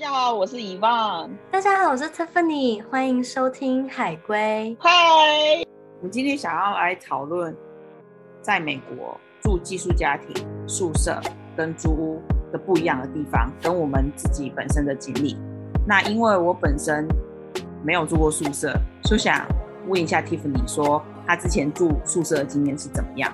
大家好，我是伊万。大家好，我是 Tiffany，欢迎收听海龟。嗨，我们今天想要来讨论，在美国住寄宿家庭宿舍跟租屋的不一样的地方，跟我们自己本身的经历。那因为我本身没有住过宿舍，就想问一下 Tiffany，说她之前住宿舍的经验是怎么样？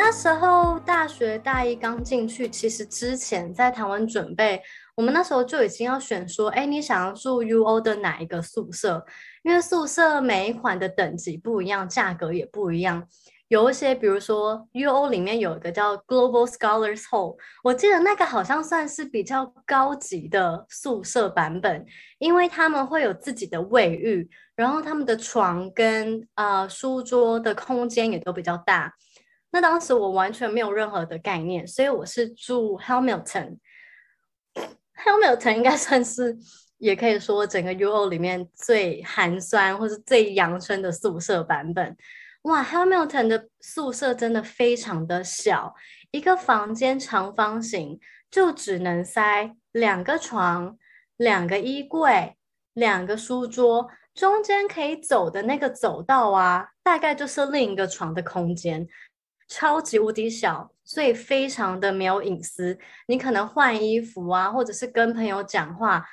那时候大学大一刚进去，其实之前在台湾准备。我们那时候就已经要选说，哎，你想要住 UO 的哪一个宿舍？因为宿舍每一款的等级不一样，价格也不一样。有一些，比如说 UO 里面有一个叫 Global Scholars Hall，我记得那个好像算是比较高级的宿舍版本，因为他们会有自己的卫浴，然后他们的床跟呃书桌的空间也都比较大。那当时我完全没有任何的概念，所以我是住 Hamilton。Hamilton 应该算是，也可以说整个 UO 里面最寒酸或是最阳春的宿舍版本。哇，Hamilton 的宿舍真的非常的小，一个房间长方形就只能塞两个床、两个衣柜、两个书桌，中间可以走的那个走道啊，大概就是另一个床的空间。超级无敌小，所以非常的没有隐私。你可能换衣服啊，或者是跟朋友讲话，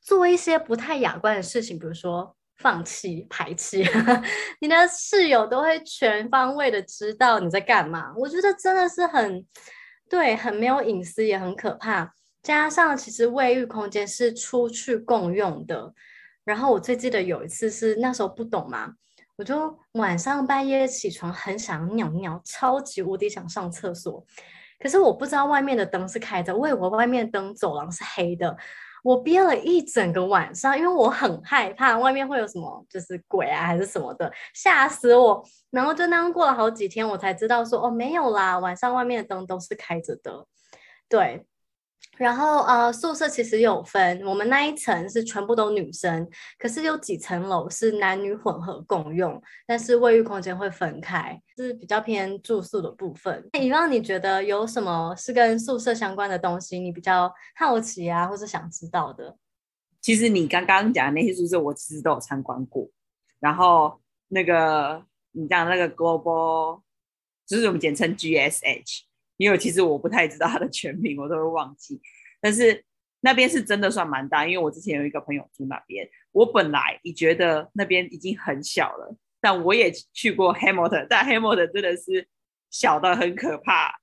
做一些不太雅观的事情，比如说放气、排气，你的室友都会全方位的知道你在干嘛。我觉得真的是很，对，很没有隐私，也很可怕。加上其实卫浴空间是出去共用的。然后我最记得有一次是那时候不懂嘛。我就晚上半夜起床，很想尿尿，超级无敌想上厕所。可是我不知道外面的灯是开着，我以为外面灯走廊是黑的。我憋了一整个晚上，因为我很害怕外面会有什么，就是鬼啊还是什么的，吓死我。然后就那样过了好几天，我才知道说哦，没有啦，晚上外面的灯都是开着的。对。然后呃，宿舍其实有分，我们那一层是全部都女生，可是有几层楼是男女混合共用，但是卫浴空间会分开，是比较偏住宿的部分。那以往你觉得有什么是跟宿舍相关的东西，你比较好奇啊，或是想知道的？其实你刚刚讲的那些宿舍，我其实都有参观过。然后那个你讲那个 Global，就是我们简称 GSH。因为其实我不太知道它的全名，我都会忘记。但是那边是真的算蛮大，因为我之前有一个朋友住那边。我本来也觉得那边已经很小了，但我也去过 Hamilton，但 Hamilton 真的是小的很可怕，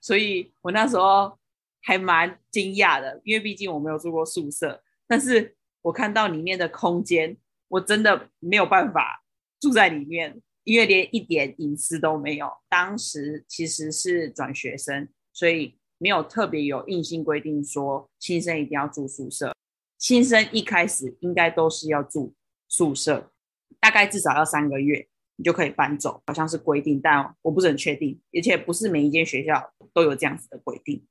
所以我那时候还蛮惊讶的，因为毕竟我没有住过宿舍。但是我看到里面的空间，我真的没有办法住在里面。因为连一点隐私都没有，当时其实是转学生，所以没有特别有硬性规定说新生一定要住宿舍。新生一开始应该都是要住宿舍，大概至少要三个月，你就可以搬走，好像是规定，但我不是很确定，而且不是每一间学校都有这样子的规定，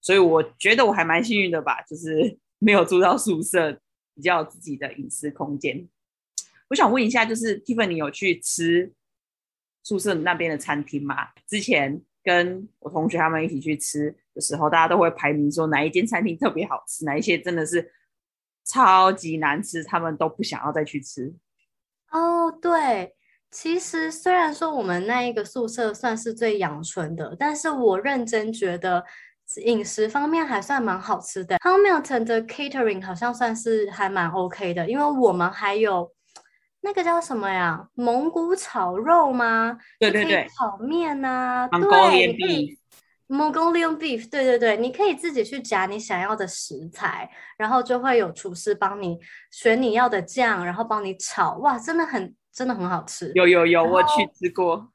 所以我觉得我还蛮幸运的吧，就是没有住到宿舍，比较有自己的隐私空间。我想问一下，就是 Tiffany 有去吃宿舍那边的餐厅吗？之前跟我同学他们一起去吃的时候，大家都会排名说哪一间餐厅特别好吃，哪一些真的是超级难吃，他们都不想要再去吃。哦，对，其实虽然说我们那一个宿舍算是最养春的，但是我认真觉得饮食方面还算蛮好吃的。Hamilton 的 catering 好像算是还蛮 OK 的，因为我们还有。那个叫什么呀？蒙古炒肉吗？对对对，炒面啊。Mongolian beef，Mongolian beef，对对对，你可以自己去夹你想要的食材，然后就会有厨师帮你选你要的酱，然后帮你炒。哇，真的很真的很好吃。有有有，我去吃过。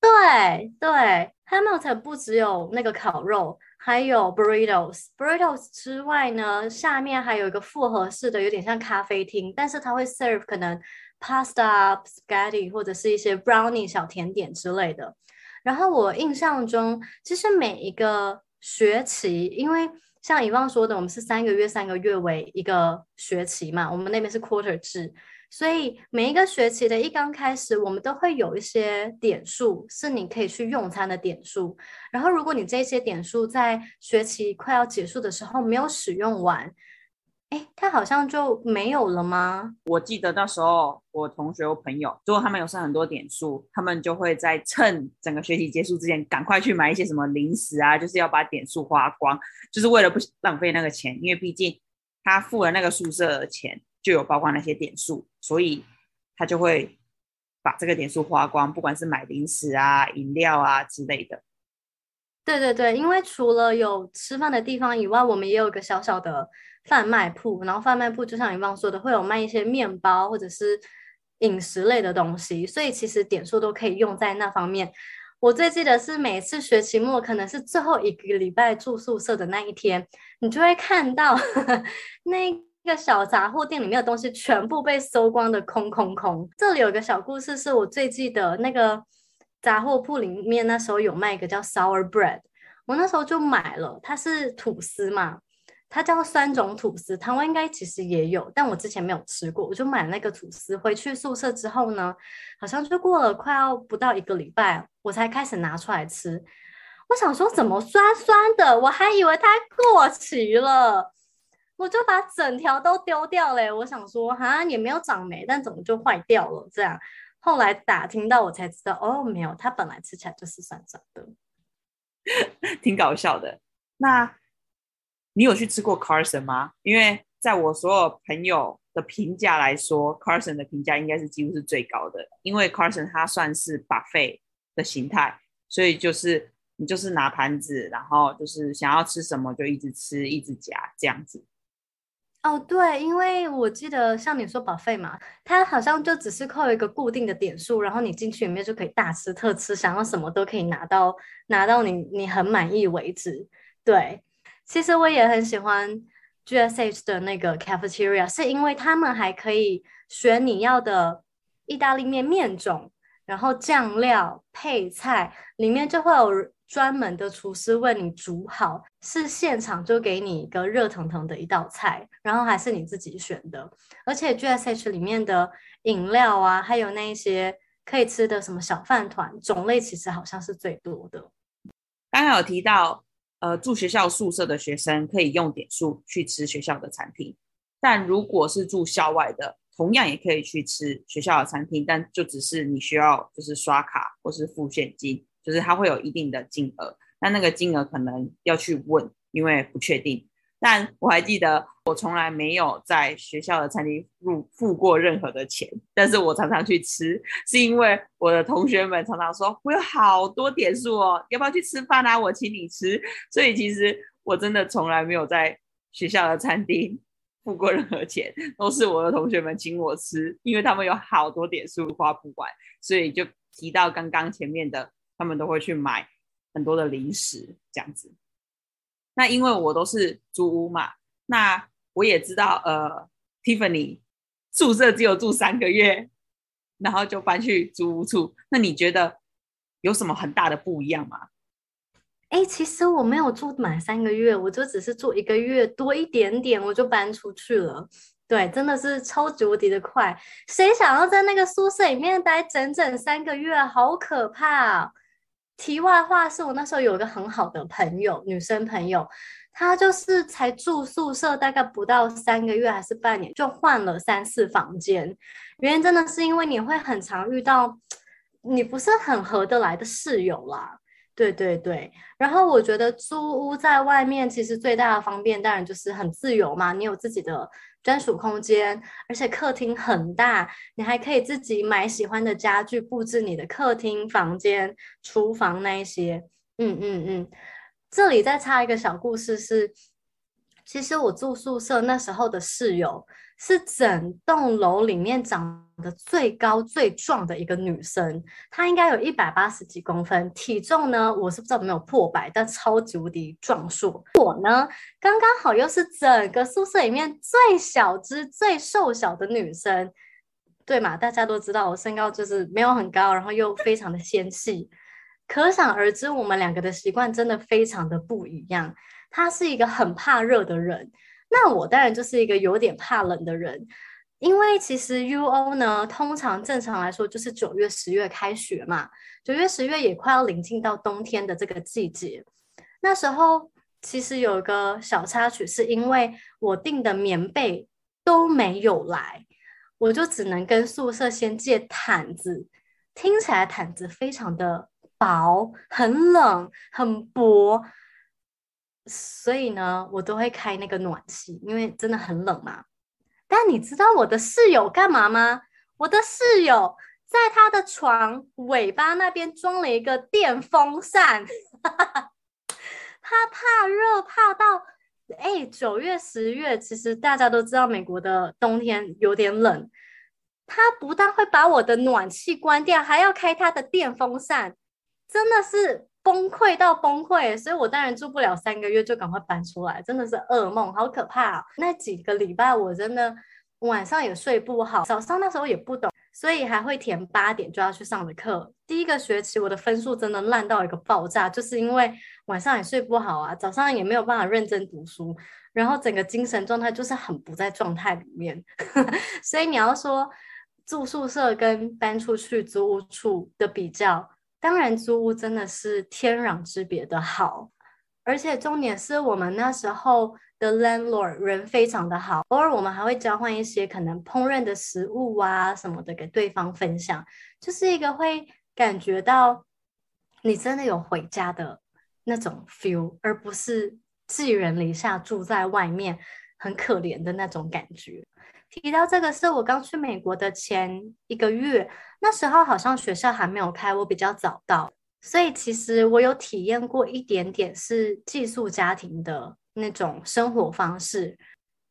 对对，Hamilton 不只有那个烤肉，还有 burritos。burritos 之外呢，下面还有一个复合式的，有点像咖啡厅，但是它会 serve 可能。Pasta、spaghetti 或者是一些 brownie 小甜点之类的。然后我印象中，其实每一个学期，因为像以往说的，我们是三个月三个月为一个学期嘛，我们那边是 quarter 制，所以每一个学期的一刚开始，我们都会有一些点数是你可以去用餐的点数。然后如果你这些点数在学期快要结束的时候没有使用完，哎，他好像就没有了吗？我记得那时候我同学、我朋友，如果他们有剩很多点数，他们就会在趁整个学期结束之前，赶快去买一些什么零食啊，就是要把点数花光，就是为了不浪费那个钱，因为毕竟他付了那个宿舍的钱，就有包括那些点数，所以他就会把这个点数花光，不管是买零食啊、饮料啊之类的。对对对，因为除了有吃饭的地方以外，我们也有个小小的。贩卖铺，然后贩卖铺就像你刚刚说的，会有卖一些面包或者是饮食类的东西，所以其实点数都可以用在那方面。我最记得是每次学期末，可能是最后一个礼拜住宿舍的那一天，你就会看到呵 呵那个小杂货店里面的东西全部被搜光的空空空。这里有个小故事，是我最记得那个杂货铺里面那时候有卖一个叫 sour bread，我那时候就买了，它是吐司嘛。它叫酸种吐司，台湾应该其实也有，但我之前没有吃过。我就买那个吐司回去宿舍之后呢，好像就过了快要不到一个礼拜，我才开始拿出来吃。我想说怎么酸酸的，我还以为它过期了，我就把整条都丢掉了。我想说哈，也没有长霉，但怎么就坏掉了？这样后来打听到我才知道，哦，没有，它本来吃起来就是酸酸的，挺搞笑的。那。你有去吃过 Carson 吗？因为在我所有朋友的评价来说，Carson 的评价应该是几乎是最高的。因为 Carson 它算是 buffet 的形态，所以就是你就是拿盘子，然后就是想要吃什么就一直吃，一直夹这样子。哦，对，因为我记得像你说保费嘛，它好像就只是扣一个固定的点数，然后你进去里面就可以大吃特吃，想要什么都可以拿到，拿到你你很满意为止。对。其实我也很喜欢 GSH 的那个 cafeteria，是因为他们还可以选你要的意大利面面种，然后酱料配菜，里面就会有专门的厨师为你煮好，是现场就给你一个热腾腾的一道菜，然后还是你自己选的。而且 GSH 里面的饮料啊，还有那些可以吃的什么小饭团种类，其实好像是最多的。刚刚有提到。呃，住学校宿舍的学生可以用点数去吃学校的餐厅，但如果是住校外的，同样也可以去吃学校的餐厅，但就只是你需要就是刷卡或是付现金，就是它会有一定的金额，但那个金额可能要去问，因为不确定。但我还记得，我从来没有在学校的餐厅付付过任何的钱，但是我常常去吃，是因为我的同学们常常说，我有好多点数哦，要不要去吃饭啊？我请你吃。所以其实我真的从来没有在学校的餐厅付过任何钱，都是我的同学们请我吃，因为他们有好多点数花不完，所以就提到刚刚前面的，他们都会去买很多的零食这样子。那因为我都是租屋嘛，那我也知道，呃，Tiffany 宿舍只有住三个月，然后就搬去租屋处。那你觉得有什么很大的不一样吗？哎，其实我没有住满三个月，我就只是住一个月多一点点，我就搬出去了。对，真的是超级无敌的快。谁想要在那个宿舍里面待整整三个月，好可怕！题外话是我那时候有一个很好的朋友，女生朋友，她就是才住宿舍大概不到三个月还是半年，就换了三四房间。原因真的是因为你会很常遇到你不是很合得来的室友啦。对对对，然后我觉得租屋在外面其实最大的方便当然就是很自由嘛，你有自己的专属空间，而且客厅很大，你还可以自己买喜欢的家具布置你的客厅、房间、厨房那一些。嗯嗯嗯，这里再插一个小故事是，其实我住宿舍那时候的室友。是整栋楼里面长得最高最壮的一个女生，她应该有一百八十几公分，体重呢，我是不知道有没有破百，但超级无敌壮硕。我呢，刚刚好又是整个宿舍里面最小只、最瘦小的女生，对嘛？大家都知道我身高就是没有很高，然后又非常的纤细，可想而知，我们两个的习惯真的非常的不一样。他是一个很怕热的人。那我当然就是一个有点怕冷的人，因为其实 UO 呢，通常正常来说就是九月、十月开学嘛，九月、十月也快要临近到冬天的这个季节。那时候其实有一个小插曲，是因为我订的棉被都没有来，我就只能跟宿舍先借毯子。听起来毯子非常的薄，很冷，很薄，所以呢，我都会开那个暖气，因为真的很冷嘛。但你知道我的室友干嘛吗？我的室友在他的床尾巴那边装了一个电风扇，他怕热怕到，哎，九月十月，其实大家都知道美国的冬天有点冷，他不但会把我的暖气关掉，还要开他的电风扇，真的是。崩溃到崩溃，所以我当然住不了三个月，就赶快搬出来，真的是噩梦，好可怕哦。那几个礼拜我真的晚上也睡不好，早上那时候也不懂，所以还会填八点就要去上的课。第一个学期我的分数真的烂到一个爆炸，就是因为晚上也睡不好啊，早上也没有办法认真读书，然后整个精神状态就是很不在状态里面。所以你要说住宿舍跟搬出去租屋处的比较。当然，租屋真的是天壤之别的好，而且重点是我们那时候的 landlord 人非常的好，偶尔我们还会交换一些可能烹饪的食物啊什么的给对方分享，就是一个会感觉到你真的有回家的那种 feel，而不是寄人篱下住在外面很可怜的那种感觉。提到这个是我刚去美国的前一个月，那时候好像学校还没有开，我比较早到，所以其实我有体验过一点点是寄宿家庭的那种生活方式。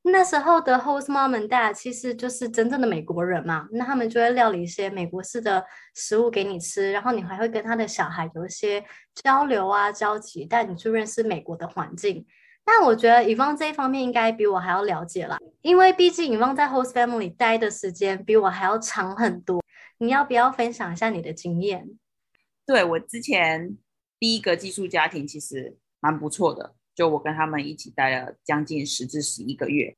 那时候的 host mom and dad 其实就是真正的美国人嘛，那他们就会料理一些美国式的食物给你吃，然后你还会跟他的小孩有一些交流啊、交集，带你去认识美国的环境。但我觉得以旺这一方面应该比我还要了解啦，因为毕竟以旺在 host family 待的时间比我还要长很多。你要不要分享一下你的经验？对，我之前第一个寄宿家庭其实蛮不错的，就我跟他们一起待了将近十至十一个月。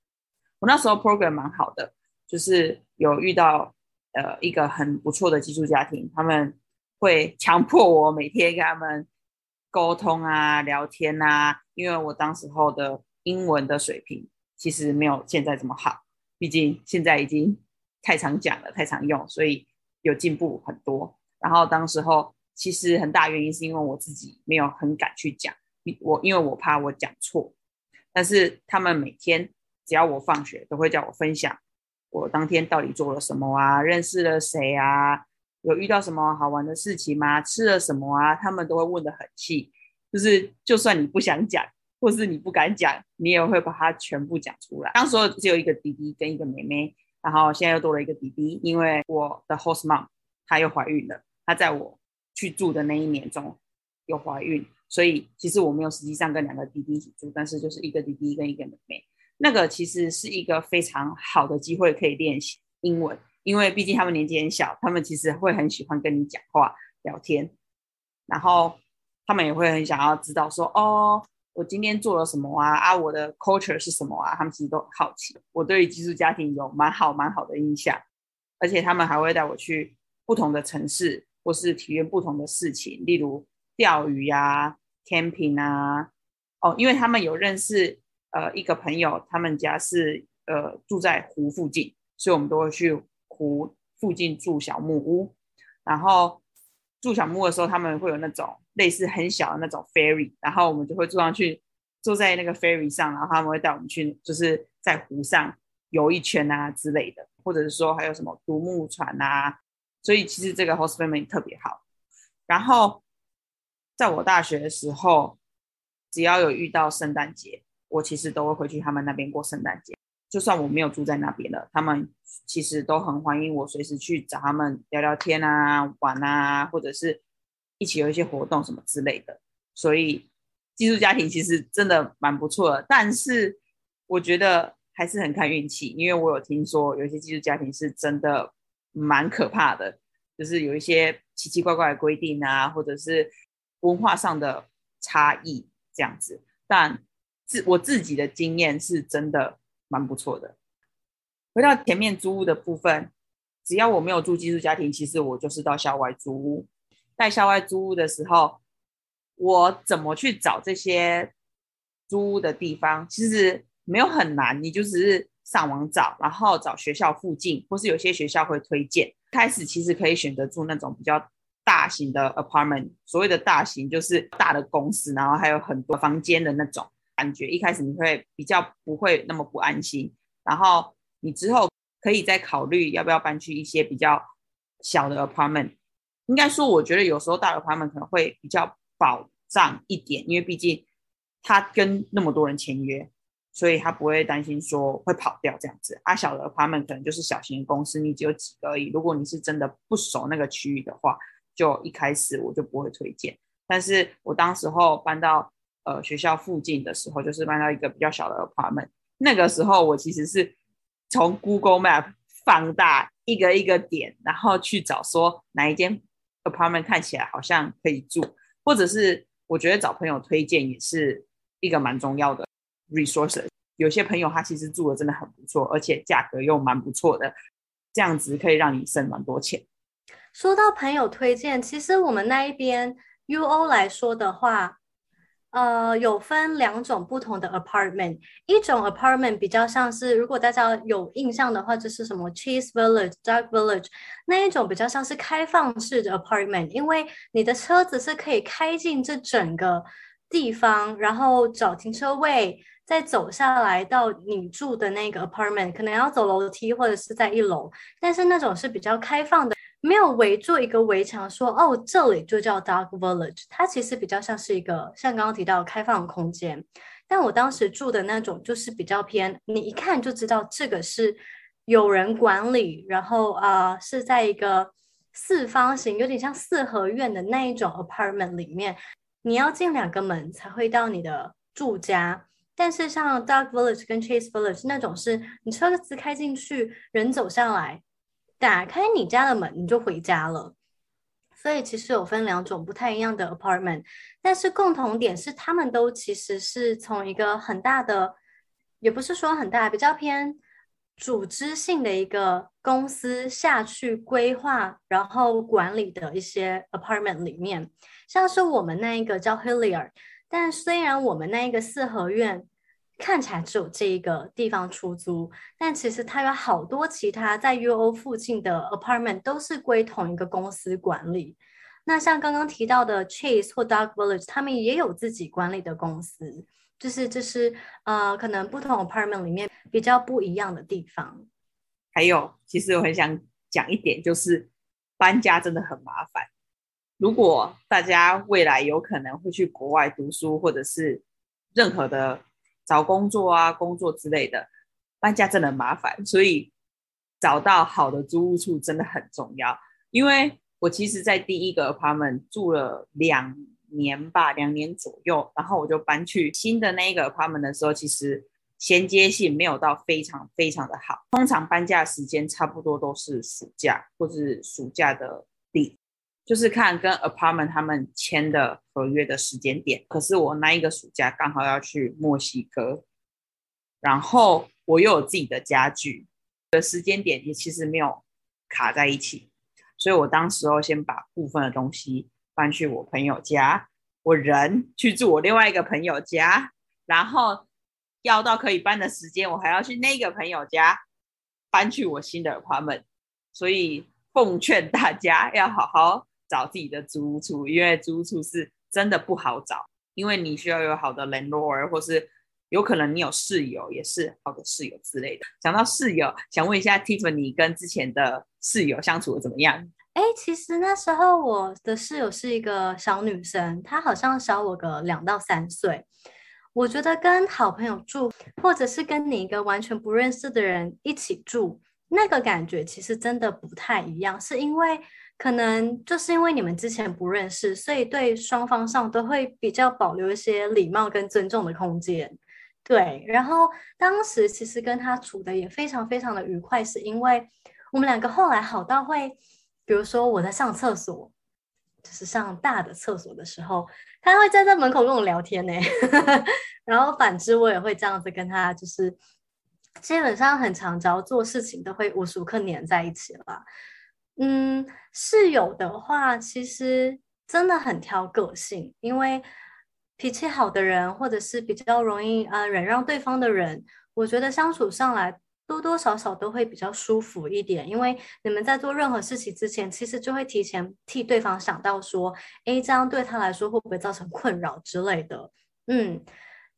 我那时候 program 蛮好的，就是有遇到呃一个很不错的寄宿家庭，他们会强迫我每天跟他们沟通啊、聊天啊。因为我当时候的英文的水平其实没有现在这么好，毕竟现在已经太常讲了，太常用，所以有进步很多。然后当时候其实很大原因是因为我自己没有很敢去讲，我因为我怕我讲错。但是他们每天只要我放学都会叫我分享我当天到底做了什么啊，认识了谁啊，有遇到什么好玩的事情吗？吃了什么啊？他们都会问得很细。就是，就算你不想讲，或是你不敢讲，你也会把它全部讲出来。当时只有一个弟弟跟一个妹妹，然后现在又多了一个弟弟，因为我的 host mom 她又怀孕了，她在我去住的那一年中有怀孕，所以其实我没有实际上跟两个弟弟一起住，但是就是一个弟弟跟一个妹妹。那个其实是一个非常好的机会可以练习英文，因为毕竟他们年纪很小，他们其实会很喜欢跟你讲话聊天，然后。他们也会很想要知道说，哦，我今天做了什么啊？啊，我的 culture 是什么啊？他们其实都很好奇。我对于寄宿家庭有蛮好蛮好的印象，而且他们还会带我去不同的城市，或是体验不同的事情，例如钓鱼啊、camping 啊。哦，因为他们有认识呃一个朋友，他们家是呃住在湖附近，所以我们都会去湖附近住小木屋，然后。住小木屋的时候，他们会有那种类似很小的那种 ferry，然后我们就会坐上去，坐在那个 ferry 上，然后他们会带我们去，就是在湖上游一圈啊之类的，或者是说还有什么独木船啊，所以其实这个 host family 特别好。然后在我大学的时候，只要有遇到圣诞节，我其实都会回去他们那边过圣诞节。就算我没有住在那边了，他们其实都很欢迎我随时去找他们聊聊天啊、玩啊，或者是一起有一些活动什么之类的。所以寄宿家庭其实真的蛮不错的，但是我觉得还是很看运气，因为我有听说有些寄宿家庭是真的蛮可怕的，就是有一些奇奇怪怪的规定啊，或者是文化上的差异这样子。但自我自己的经验是真的。蛮不错的。回到前面租屋的部分，只要我没有住寄宿家庭，其实我就是到校外租屋。在校外租屋的时候，我怎么去找这些租屋的地方？其实没有很难，你就只是上网找，然后找学校附近，或是有些学校会推荐。开始其实可以选择住那种比较大型的 apartment，所谓的大型就是大的公司，然后还有很多房间的那种感觉。一开始你会比较不会那么不安心，然后你之后可以再考虑要不要搬去一些比较小的 apartment。应该说，我觉得有时候大的 apartment 可能会比较保障一点，因为毕竟他跟那么多人签约，所以他不会担心说会跑掉这样子。啊，小的 apartment 可能就是小型公司，你只有几个而已。如果你是真的不熟那个区域的话，就一开始我就不会推荐。但是我当时候搬到呃学校附近的时候，就是搬到一个比较小的 apartment，那个时候我其实是从 Google Map 放大一个一个点，然后去找说哪一间。apartment 看起来好像可以住，或者是我觉得找朋友推荐也是一个蛮重要的 resources。有些朋友他其实住的真的很不错，而且价格又蛮不错的，这样子可以让你省蛮多钱。说到朋友推荐，其实我们那一边 UO 来说的话。呃，有分两种不同的 apartment，一种 apartment 比较像是，如果大家有印象的话，就是什么 cheese Village、Dark Village 那一种比较像是开放式的 apartment，因为你的车子是可以开进这整个地方，然后找停车位，再走下来到你住的那个 apartment，可能要走楼梯或者是在一楼，但是那种是比较开放的。没有围住一个围墙，说哦，这里就叫 Dark Village。它其实比较像是一个像刚刚提到开放空间。但我当时住的那种就是比较偏，你一看就知道这个是有人管理，然后啊、是在一个四方形，有点像四合院的那一种 apartment 里面。你要进两个门才会到你的住家。但是像 Dark Village 跟 Chase Village 那种是你车子开进去，人走下来。打开你家的门，你就回家了。所以其实有分两种不太一样的 apartment，但是共同点是，他们都其实是从一个很大的，也不是说很大，比较偏组织性的一个公司下去规划，然后管理的一些 apartment 里面，像是我们那一个叫 Hillier，但虽然我们那一个四合院。看起来只有这一个地方出租，但其实它有好多其他在 UO 附近的 apartment 都是归同一个公司管理。那像刚刚提到的 Chase 或 Dark Village，他们也有自己管理的公司，就是这是呃可能不同 apartment 里面比较不一样的地方。还有，其实我很想讲一点，就是搬家真的很麻烦。如果大家未来有可能会去国外读书，或者是任何的。找工作啊，工作之类的，搬家真的麻烦，所以找到好的租屋处真的很重要。因为我其实，在第一个 apartment 住了两年吧，两年左右，然后我就搬去新的那一个 apartment 的时候，其实衔接性没有到非常非常的好。通常搬家时间差不多都是暑假或是暑假的。就是看跟 apartment 他们签的合约的时间点，可是我那一个暑假刚好要去墨西哥，然后我又有自己的家具，的时间点也其实没有卡在一起，所以我当时候先把部分的东西搬去我朋友家，我人去住我另外一个朋友家，然后要到可以搬的时间，我还要去那个朋友家搬去我新的 apartment，所以奉劝大家要好好。找自己的租屋处，因为租屋处是真的不好找，因为你需要有好的 landlord，或是有可能你有室友也是好的室友之类的。讲到室友，想问一下 Tiffany 跟之前的室友相处的怎么样？哎，其实那时候我的室友是一个小女生，她好像小我个两到三岁。我觉得跟好朋友住，或者是跟你一个完全不认识的人一起住，那个感觉其实真的不太一样，是因为。可能就是因为你们之前不认识，所以对双方上都会比较保留一些礼貌跟尊重的空间。对，然后当时其实跟他处的也非常非常的愉快，是因为我们两个后来好到会，比如说我在上厕所，就是上大的厕所的时候，他会站在门口跟我聊天呢。然后反之，我也会这样子跟他就是基本上很常，只要做事情都会无时无刻黏在一起了。嗯，室友的话，其实真的很挑个性，因为脾气好的人，或者是比较容易啊、忍让对方的人，我觉得相处上来多多少少都会比较舒服一点，因为你们在做任何事情之前，其实就会提前替对方想到说，诶，这样对他来说会不会造成困扰之类的。嗯。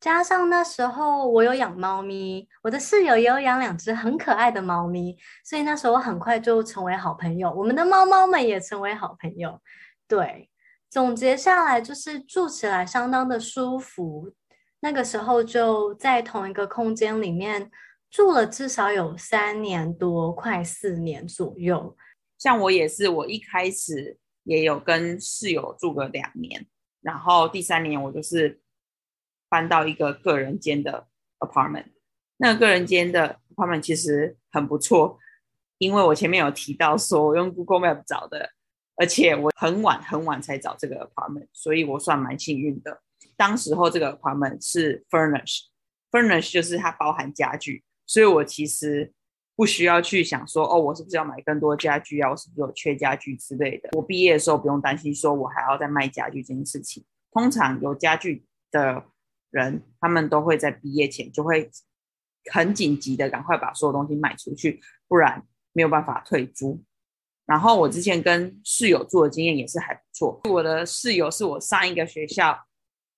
加上那时候我有养猫咪，我的室友也有养两只很可爱的猫咪，所以那时候我很快就成为好朋友。我们的猫猫们也成为好朋友。对，总结下来就是住起来相当的舒服。那个时候就在同一个空间里面住了至少有三年多，快四年左右。像我也是，我一开始也有跟室友住个两年，然后第三年我就是。搬到一个个人间的 apartment，那个人间的 apartment 其实很不错，因为我前面有提到说我用 Google Map 找的，而且我很晚很晚才找这个 apartment，所以我算蛮幸运的。当时候这个 apartment 是 furnish，furnish 就是它包含家具，所以我其实不需要去想说哦，我是不是要买更多家具啊，我是不是有缺家具之类的。我毕业的时候不用担心说我还要再卖家具这件事情。通常有家具的。人他们都会在毕业前就会很紧急的赶快把所有东西卖出去，不然没有办法退租。然后我之前跟室友住的经验也是还不错，我的室友是我上一个学校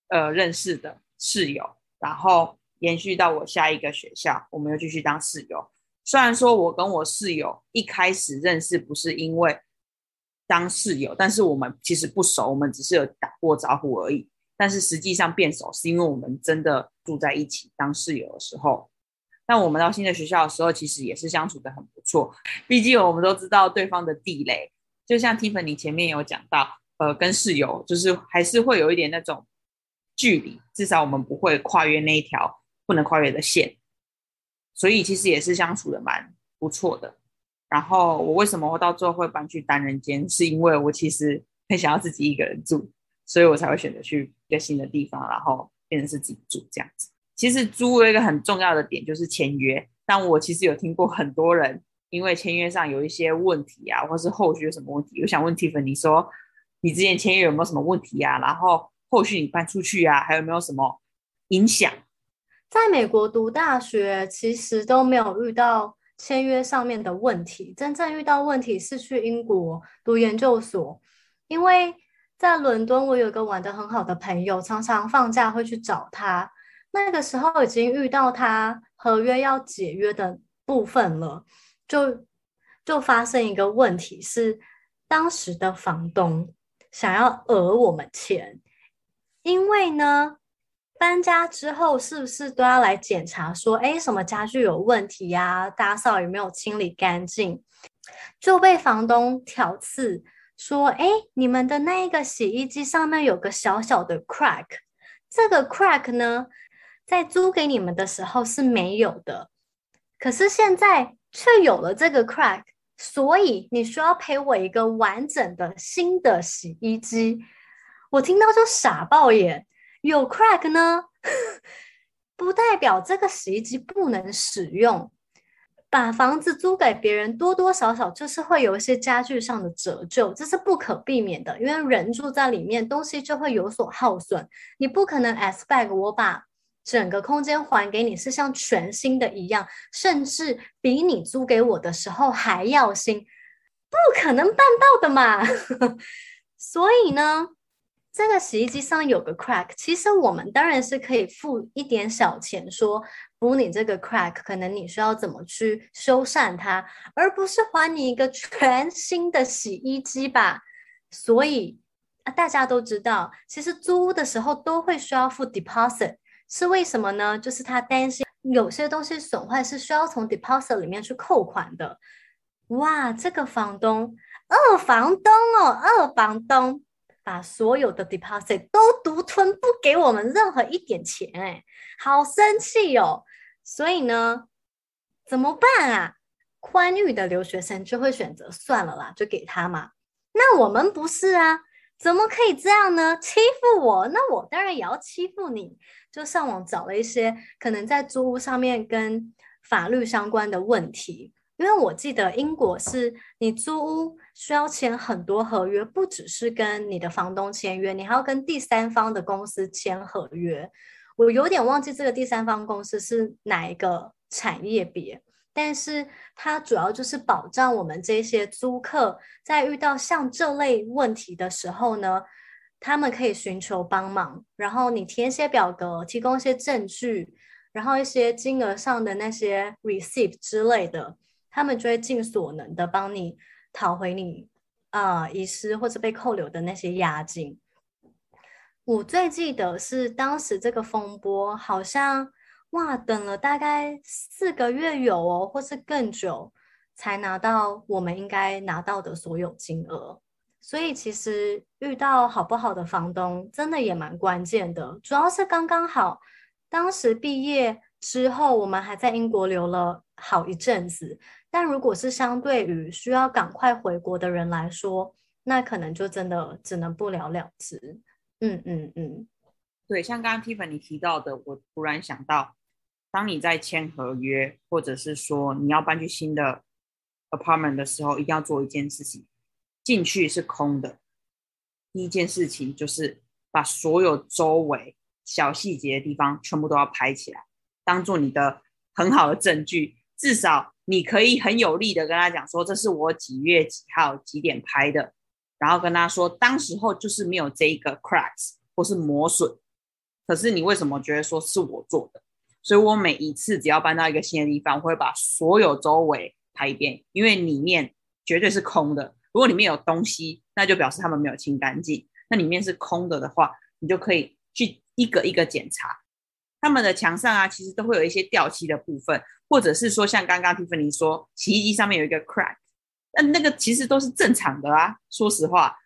呃认识的室友，然后延续到我下一个学校，我们又继续当室友。虽然说我跟我室友一开始认识不是因为当室友，但是我们其实不熟，我们只是有打过招呼而已。但是实际上变熟是因为我们真的住在一起当室友的时候，但我们到新的学校的时候，其实也是相处的很不错。毕竟我们都知道对方的地雷，就像 Tiffany 前面有讲到，呃，跟室友就是还是会有一点那种距离，至少我们不会跨越那一条不能跨越的线，所以其实也是相处的蛮不错的。然后我为什么会到最后会搬去单人间，是因为我其实很想要自己一个人住。所以我才会选择去一个新的地方，然后变成是自己住这样子。其实租有一个很重要的点就是签约，但我其实有听过很多人因为签约上有一些问题啊，或是后续有什么问题，我想问 Tiffany 说，你之前签约有没有什么问题啊？然后后续你搬出去啊，还有没有什么影响？在美国读大学其实都没有遇到签约上面的问题，真正遇到问题是去英国读研究所，因为。在伦敦，我有个玩得很好的朋友，常常放假会去找他。那个时候已经遇到他合约要解约的部分了，就就发生一个问题是，当时的房东想要讹我们钱，因为呢，搬家之后是不是都要来检查说，哎，什么家具有问题呀？打扫有没有清理干净？就被房东挑刺。说，哎，你们的那一个洗衣机上面有个小小的 crack，这个 crack 呢，在租给你们的时候是没有的，可是现在却有了这个 crack，所以你需要赔我一个完整的新的洗衣机。我听到就傻爆眼，有 crack 呢，不代表这个洗衣机不能使用。把房子租给别人，多多少少就是会有一些家具上的折旧，这是不可避免的。因为人住在里面，东西就会有所耗损。你不可能 expect 我把整个空间还给你是像全新的一样，甚至比你租给我的时候还要新，不可能办到的嘛。所以呢，这个洗衣机上有个 crack，其实我们当然是可以付一点小钱说。补你这个 crack，可能你需要怎么去修缮它，而不是还你一个全新的洗衣机吧。所以啊，大家都知道，其实租屋的时候都会需要付 deposit，是为什么呢？就是他担心有些东西损坏是需要从 deposit 里面去扣款的。哇，这个房东，二房东哦，二房东把所有的 deposit 都独吞，不给我们任何一点钱，哎，好生气哦。所以呢，怎么办啊？宽裕的留学生就会选择算了啦，就给他嘛。那我们不是啊？怎么可以这样呢？欺负我，那我当然也要欺负你。就上网找了一些可能在租屋上面跟法律相关的问题。因为我记得英国是你租屋需要签很多合约，不只是跟你的房东签约，你还要跟第三方的公司签合约。我有点忘记这个第三方公司是哪一个产业别，但是它主要就是保障我们这些租客在遇到像这类问题的时候呢，他们可以寻求帮忙，然后你填写表格，提供一些证据，然后一些金额上的那些 receipt 之类的。他们就会尽所能的帮你讨回你啊遗失或者被扣留的那些押金。我最记得是当时这个风波好像哇，等了大概四个月有哦，或是更久才拿到我们应该拿到的所有金额。所以其实遇到好不好的房东真的也蛮关键的，主要是刚刚好，当时毕业之后我们还在英国留了好一阵子。但如果是相对于需要赶快回国的人来说，那可能就真的只能不了了之。嗯嗯嗯，对，像刚刚 Tiffany 提到的，我突然想到，当你在签合约，或者是说你要搬去新的 apartment 的时候，一定要做一件事情：进去是空的。第一件事情就是把所有周围小细节的地方全部都要拍起来，当做你的很好的证据，至少。你可以很有力的跟他讲说，这是我几月几号几点拍的，然后跟他说，当时候就是没有这一个 cracks 或是磨损，可是你为什么觉得说是我做的？所以我每一次只要搬到一个新的地方，我会把所有周围拍一遍，因为里面绝对是空的。如果里面有东西，那就表示他们没有清干净。那里面是空的的话，你就可以去一个一个检查。他们的墙上啊，其实都会有一些掉漆的部分。或者是说，像刚刚 Tiffany 说，洗衣机上面有一个 crack，那那个其实都是正常的啊。说实话，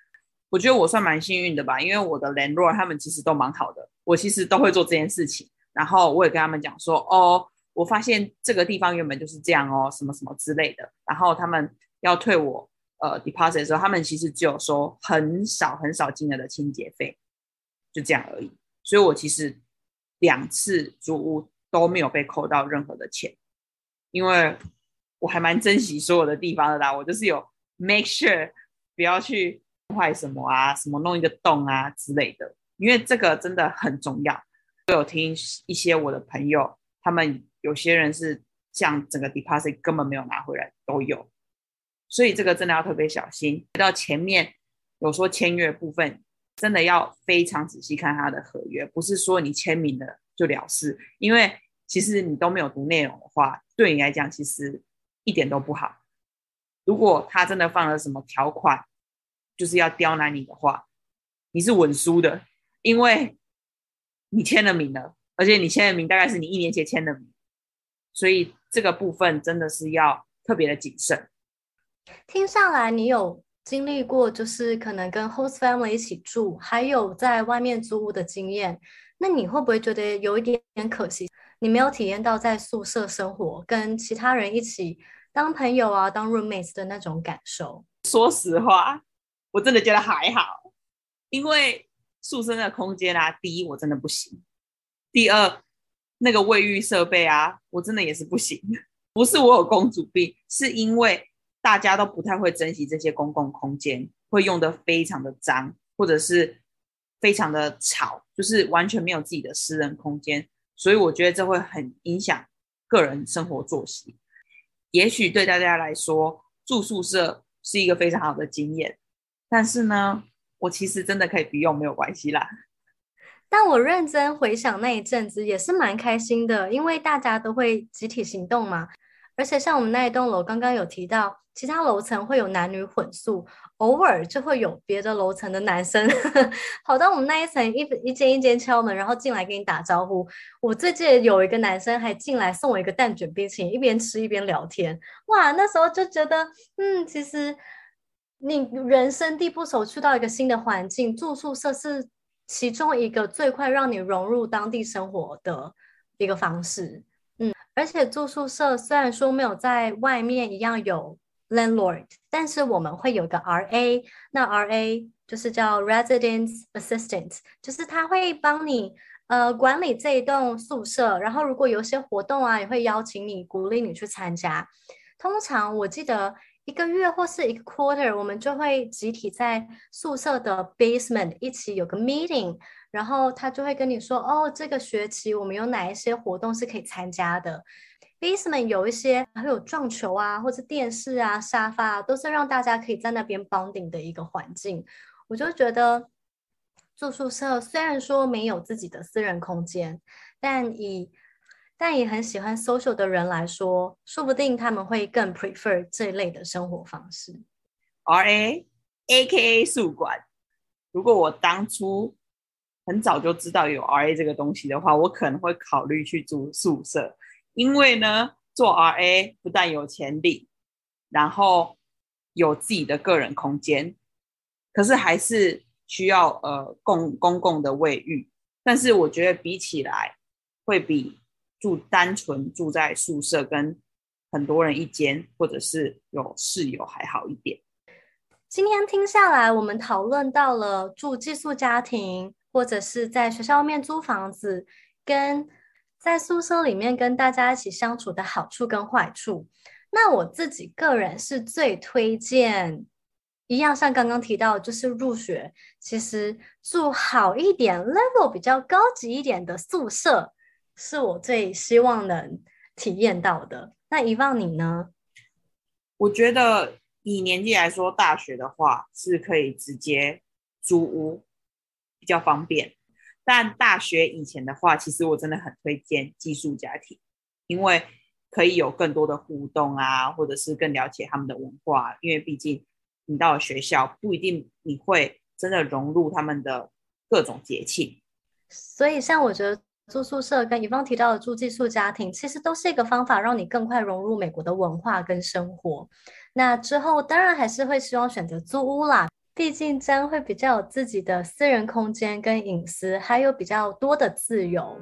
我觉得我算蛮幸运的吧，因为我的 landlord 他们其实都蛮好的，我其实都会做这件事情。然后我也跟他们讲说，哦，我发现这个地方原本就是这样哦，什么什么之类的。然后他们要退我呃 deposit 的时候，他们其实只有收很少很少金额的清洁费，就这样而已。所以我其实两次租屋都没有被扣到任何的钱。因为我还蛮珍惜所有的地方的啦，我就是有 make sure 不要去坏什么啊，什么弄一个洞啊之类的，因为这个真的很重要。我有听一些我的朋友，他们有些人是像整个 deposit 根本没有拿回来都有，所以这个真的要特别小心。到前面有说签约部分，真的要非常仔细看他的合约，不是说你签名了就了事，因为其实你都没有读内容的话。对你来讲，其实一点都不好。如果他真的放了什么条款，就是要刁难你的话，你是稳输的，因为你签了名了，而且你签的名大概是你一年前签的名，所以这个部分真的是要特别的谨慎。听上来，你有经历过，就是可能跟 host family 一起住，还有在外面租屋的经验，那你会不会觉得有一点点可惜？你没有体验到在宿舍生活，跟其他人一起当朋友啊，当 roommates 的那种感受。说实话，我真的觉得还好，因为宿舍的空间啊，第一我真的不行，第二那个卫浴设备啊，我真的也是不行。不是我有公主病，是因为大家都不太会珍惜这些公共空间，会用得非常的脏，或者是非常的吵，就是完全没有自己的私人空间。所以我觉得这会很影响个人生活作息。也许对大家来说，住宿舍是一个非常好的经验，但是呢，我其实真的可以不用，没有关系啦。但我认真回想那一阵子，也是蛮开心的，因为大家都会集体行动嘛。而且像我们那一栋楼，刚刚有提到，其他楼层会有男女混宿。偶尔就会有别的楼层的男生 跑到我们那一层一一间一间敲门，然后进来跟你打招呼。我最近有一个男生还进来送我一个蛋卷冰淇淋，一边吃一边聊天。哇，那时候就觉得，嗯，其实你人生地不熟，去到一个新的环境，住宿舍是其中一个最快让你融入当地生活的一个方式。嗯，而且住宿舍虽然说没有在外面一样有。Landlord，但是我们会有个 RA，那 RA 就是叫 Residence Assistant，就是他会帮你呃管理这一栋宿舍，然后如果有些活动啊，也会邀请你，鼓励你去参加。通常我记得一个月或是一个 quarter，我们就会集体在宿舍的 basement 一起有个 meeting，然后他就会跟你说，哦，这个学期我们有哪一些活动是可以参加的。Basement 有一些还有撞球啊，或者电视啊、沙发啊，都是让大家可以在那边 bonding 的一个环境。我就觉得住宿舍虽然说没有自己的私人空间，但以但也很喜欢 social 的人来说，说不定他们会更 prefer 这一类的生活方式。RA AKA 宿管，如果我当初很早就知道有 RA 这个东西的话，我可能会考虑去住宿舍。因为呢，做 RA 不但有潜力，然后有自己的个人空间，可是还是需要呃共公共的卫浴。但是我觉得比起来，会比住单纯住在宿舍跟很多人一间，或者是有室友还好一点。今天听下来，我们讨论到了住寄宿家庭，或者是在学校外面租房子，跟在宿舍里面跟大家一起相处的好处跟坏处，那我自己个人是最推荐，一样像刚刚提到，就是入学其实住好一点、level 比较高级一点的宿舍，是我最希望能体验到的。那以往你呢？我觉得以年纪来说，大学的话是可以直接租屋，比较方便。但大学以前的话，其实我真的很推荐寄宿家庭，因为可以有更多的互动啊，或者是更了解他们的文化。因为毕竟你到了学校，不一定你会真的融入他们的各种节庆。所以，像我觉得住宿舍跟乙方提到的住寄宿家庭，其实都是一个方法，让你更快融入美国的文化跟生活。那之后，当然还是会希望选择租屋啦。毕竟将会比较有自己的私人空间跟隐私，还有比较多的自由。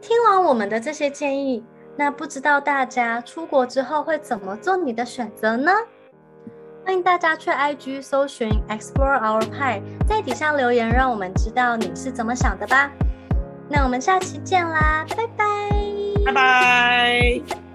听完我们的这些建议，那不知道大家出国之后会怎么做你的选择呢？欢迎大家去 IG 搜寻 Explore Our Pie，在底下留言，让我们知道你是怎么想的吧。那我们下期见啦，拜拜，拜拜。